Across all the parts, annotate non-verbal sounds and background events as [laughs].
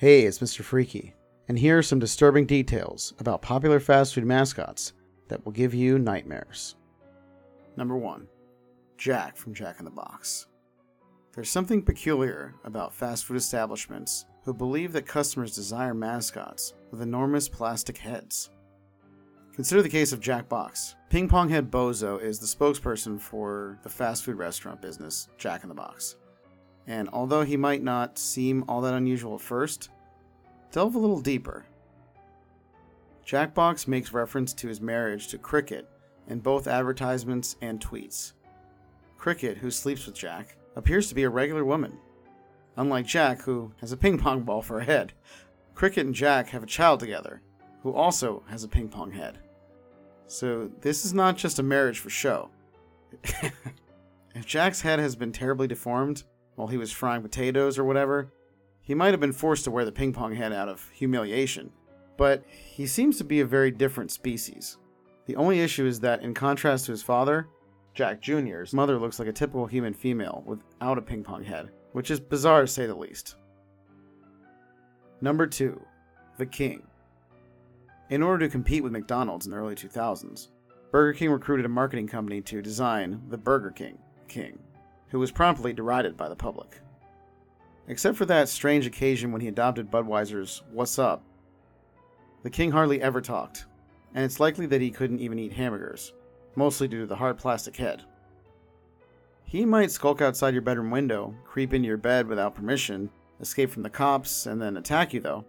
Hey, it's Mr. Freaky, and here are some disturbing details about popular fast food mascots that will give you nightmares. Number 1 Jack from Jack in the Box. There's something peculiar about fast food establishments who believe that customers desire mascots with enormous plastic heads. Consider the case of Jack Box. Ping Pong Head Bozo is the spokesperson for the fast food restaurant business, Jack in the Box. And although he might not seem all that unusual at first, delve a little deeper. Jackbox makes reference to his marriage to Cricket in both advertisements and tweets. Cricket, who sleeps with Jack, appears to be a regular woman. Unlike Jack, who has a ping pong ball for a head, Cricket and Jack have a child together, who also has a ping pong head. So this is not just a marriage for show. [laughs] if Jack's head has been terribly deformed while he was frying potatoes or whatever, he might have been forced to wear the ping pong head out of humiliation. But he seems to be a very different species. The only issue is that, in contrast to his father, Jack Jr.'s mother looks like a typical human female without a ping pong head, which is bizarre to say the least. Number 2. The King. In order to compete with McDonald's in the early 2000s, Burger King recruited a marketing company to design the Burger King King, who was promptly derided by the public. Except for that strange occasion when he adopted Budweiser's What's Up, the king hardly ever talked, and it's likely that he couldn't even eat hamburgers, mostly due to the hard plastic head. He might skulk outside your bedroom window, creep into your bed without permission, escape from the cops, and then attack you, though.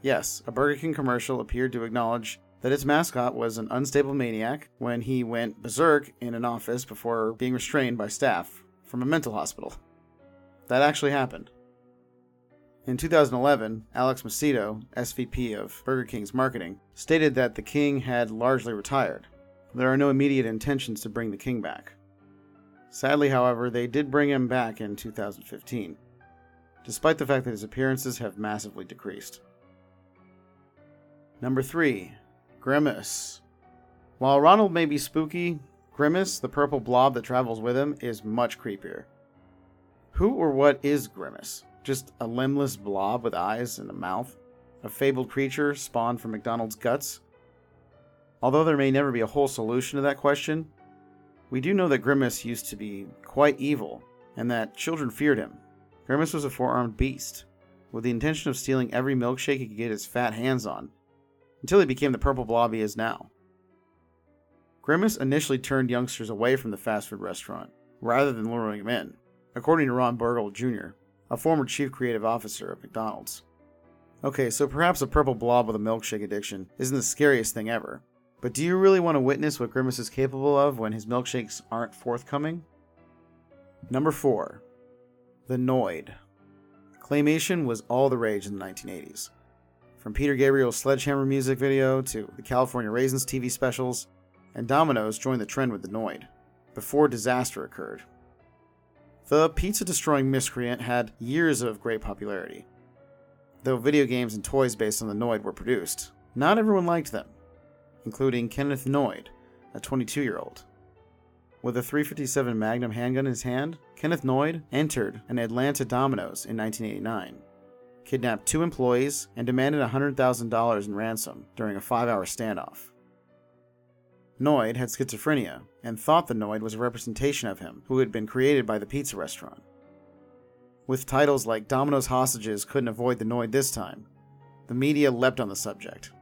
Yes, a Burger King commercial appeared to acknowledge that its mascot was an unstable maniac when he went berserk in an office before being restrained by staff from a mental hospital. That actually happened. In 2011, Alex Macedo, SVP of Burger King's marketing, stated that the king had largely retired. There are no immediate intentions to bring the king back. Sadly, however, they did bring him back in 2015, despite the fact that his appearances have massively decreased. Number 3. Grimace. While Ronald may be spooky, Grimace, the purple blob that travels with him, is much creepier. Who or what is Grimace? Just a limbless blob with eyes and a mouth? A fabled creature spawned from McDonald's guts? Although there may never be a whole solution to that question, we do know that Grimace used to be quite evil and that children feared him. Grimace was a four armed beast, with the intention of stealing every milkshake he could get his fat hands on, until he became the purple blob he is now. Grimace initially turned youngsters away from the fast food restaurant, rather than luring them in, according to Roy Bergold Jr., a former chief creative officer of McDonald's. Okay, so perhaps a purple blob with a milkshake addiction isn't the scariest thing ever, but do you really want to witness what Grimace is capable of when his milkshakes aren't forthcoming? Number 4. The Noid. Claymation was all the rage in the 1980s. From Peter Gabriel's Sledgehammer music video to the California Raisins TV specials, and Domino's joined the trend with the Noid, before disaster occurred. The pizza destroying miscreant had years of great popularity. Though video games and toys based on the Noid were produced, not everyone liked them, including Kenneth Noid, a 22 year old. With a 357 Magnum handgun in his hand, Kenneth Noid entered an Atlanta Domino's in 1989, kidnapped two employees, and demanded $100,000 in ransom during a five hour standoff. Noid had schizophrenia and thought the Noid was a representation of him, who had been created by the pizza restaurant. With titles like Domino's Hostages couldn't avoid the Noid this time, the media leapt on the subject.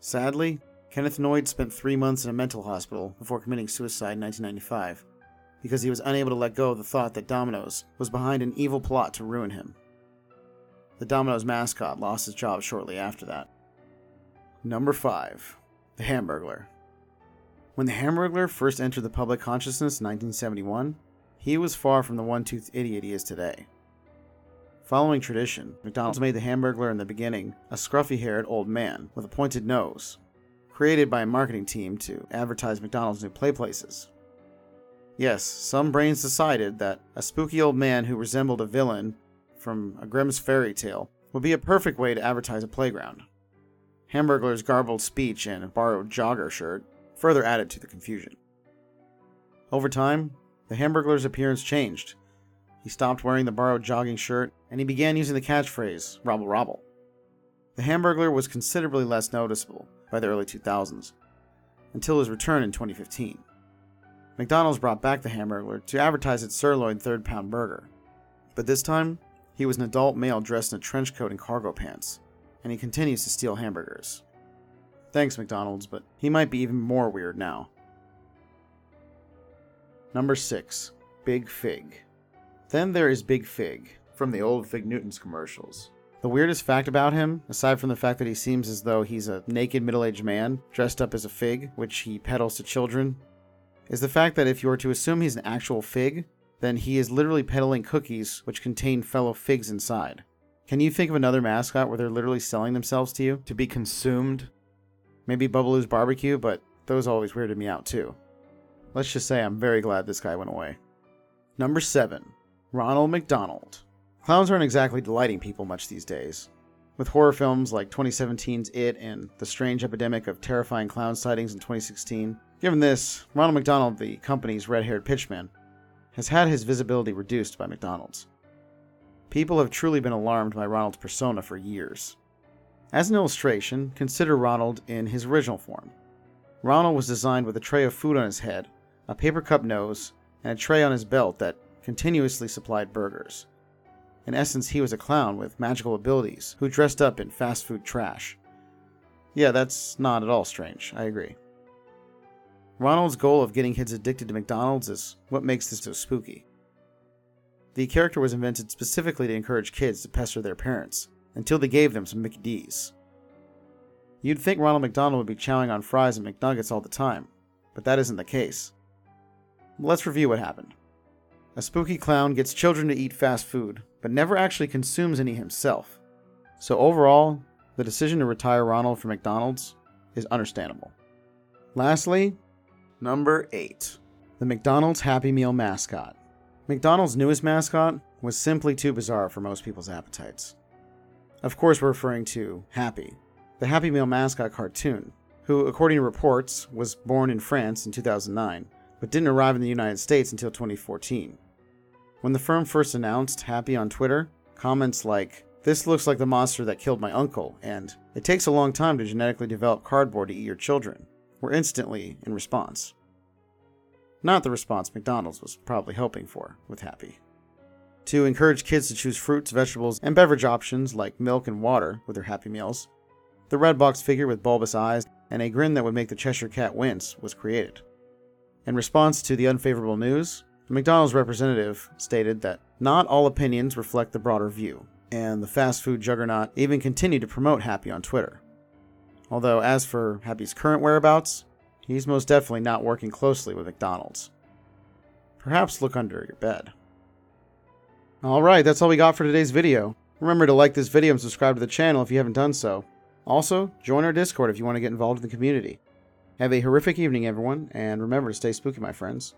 Sadly, Kenneth Noid spent three months in a mental hospital before committing suicide in 1995 because he was unable to let go of the thought that Domino's was behind an evil plot to ruin him. The Domino's mascot lost his job shortly after that. Number 5 the Hamburglar. When the Hamburglar first entered the public consciousness in 1971, he was far from the one toothed idiot he is today. Following tradition, McDonald's made the Hamburglar in the beginning a scruffy haired old man with a pointed nose, created by a marketing team to advertise McDonald's new play places. Yes, some brains decided that a spooky old man who resembled a villain from a Grimm's fairy tale would be a perfect way to advertise a playground. Hamburglar's garbled speech and borrowed jogger shirt further added to the confusion. Over time, the Hamburglar's appearance changed. He stopped wearing the borrowed jogging shirt and he began using the catchphrase, Robble Robble. The Hamburglar was considerably less noticeable by the early 2000s, until his return in 2015. McDonald's brought back the Hamburglar to advertise its sirloin third pound burger, but this time he was an adult male dressed in a trench coat and cargo pants, and he continues to steal hamburgers. Thanks, McDonald's, but he might be even more weird now. Number 6. Big Fig. Then there is Big Fig, from the old Fig Newtons commercials. The weirdest fact about him, aside from the fact that he seems as though he's a naked middle aged man dressed up as a fig, which he peddles to children, is the fact that if you were to assume he's an actual fig, then he is literally peddling cookies which contain fellow figs inside. Can you think of another mascot where they're literally selling themselves to you to be consumed? Maybe Bubbaloo's Barbecue, but those always weirded me out too. Let's just say I'm very glad this guy went away. Number 7. Ronald McDonald. Clowns aren't exactly delighting people much these days. With horror films like 2017's It and the strange epidemic of terrifying clown sightings in 2016, given this, Ronald McDonald, the company's red haired pitchman, has had his visibility reduced by McDonald's. People have truly been alarmed by Ronald's persona for years. As an illustration, consider Ronald in his original form. Ronald was designed with a tray of food on his head, a paper cup nose, and a tray on his belt that continuously supplied burgers. In essence, he was a clown with magical abilities who dressed up in fast food trash. Yeah, that's not at all strange, I agree. Ronald's goal of getting kids addicted to McDonald's is what makes this so spooky. The character was invented specifically to encourage kids to pester their parents, until they gave them some Mickey D's. You'd think Ronald McDonald would be chowing on fries and McNuggets all the time, but that isn't the case. Let's review what happened. A spooky clown gets children to eat fast food, but never actually consumes any himself. So, overall, the decision to retire Ronald from McDonald's is understandable. Lastly, number 8 the McDonald's Happy Meal mascot. McDonald's newest mascot was simply too bizarre for most people's appetites. Of course, we're referring to Happy, the Happy Meal mascot cartoon, who, according to reports, was born in France in 2009, but didn't arrive in the United States until 2014. When the firm first announced Happy on Twitter, comments like, This looks like the monster that killed my uncle, and It takes a long time to genetically develop cardboard to eat your children, were instantly in response. Not the response McDonald's was probably hoping for with Happy. To encourage kids to choose fruits, vegetables, and beverage options like milk and water with their Happy Meals, the red box figure with bulbous eyes and a grin that would make the Cheshire Cat wince was created. In response to the unfavorable news, the McDonald's representative stated that not all opinions reflect the broader view, and the fast food juggernaut even continued to promote Happy on Twitter. Although, as for Happy's current whereabouts, he's most definitely not working closely with McDonald's. Perhaps look under your bed. Alright, that's all we got for today's video. Remember to like this video and subscribe to the channel if you haven't done so. Also, join our Discord if you want to get involved in the community. Have a horrific evening, everyone, and remember to stay spooky, my friends.